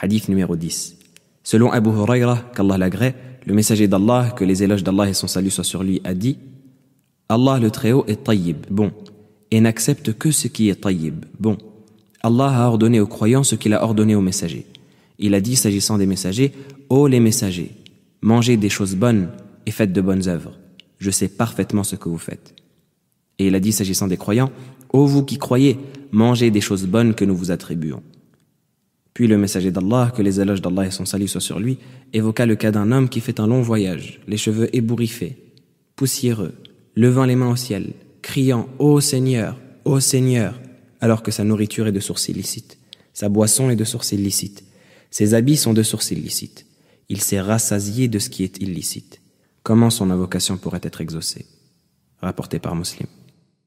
Hadith numéro 10. Selon Abu Huraira, qu'Allah l'agrée, le messager d'Allah, que les éloges d'Allah et son salut soient sur lui, a dit Allah le Très-Haut est tayyib, bon, et n'accepte que ce qui est tayyib, bon. Allah a ordonné aux croyants ce qu'il a ordonné aux messagers. Il a dit, s'agissant des messagers, Ô les messagers, mangez des choses bonnes et faites de bonnes œuvres. Je sais parfaitement ce que vous faites. Et il a dit, s'agissant des croyants, Ô vous qui croyez, mangez des choses bonnes que nous vous attribuons. Puis le messager d'Allah, que les éloges d'Allah et son salut soient sur lui, évoqua le cas d'un homme qui fait un long voyage, les cheveux ébouriffés, poussiéreux, levant les mains au ciel, criant Ô Seigneur, ô Seigneur, alors que sa nourriture est de sources illicites, sa boisson est de sources illicites, ses habits sont de sources illicites. Il s'est rassasié de ce qui est illicite. Comment son invocation pourrait être exaucée? Rapporté par Muslim.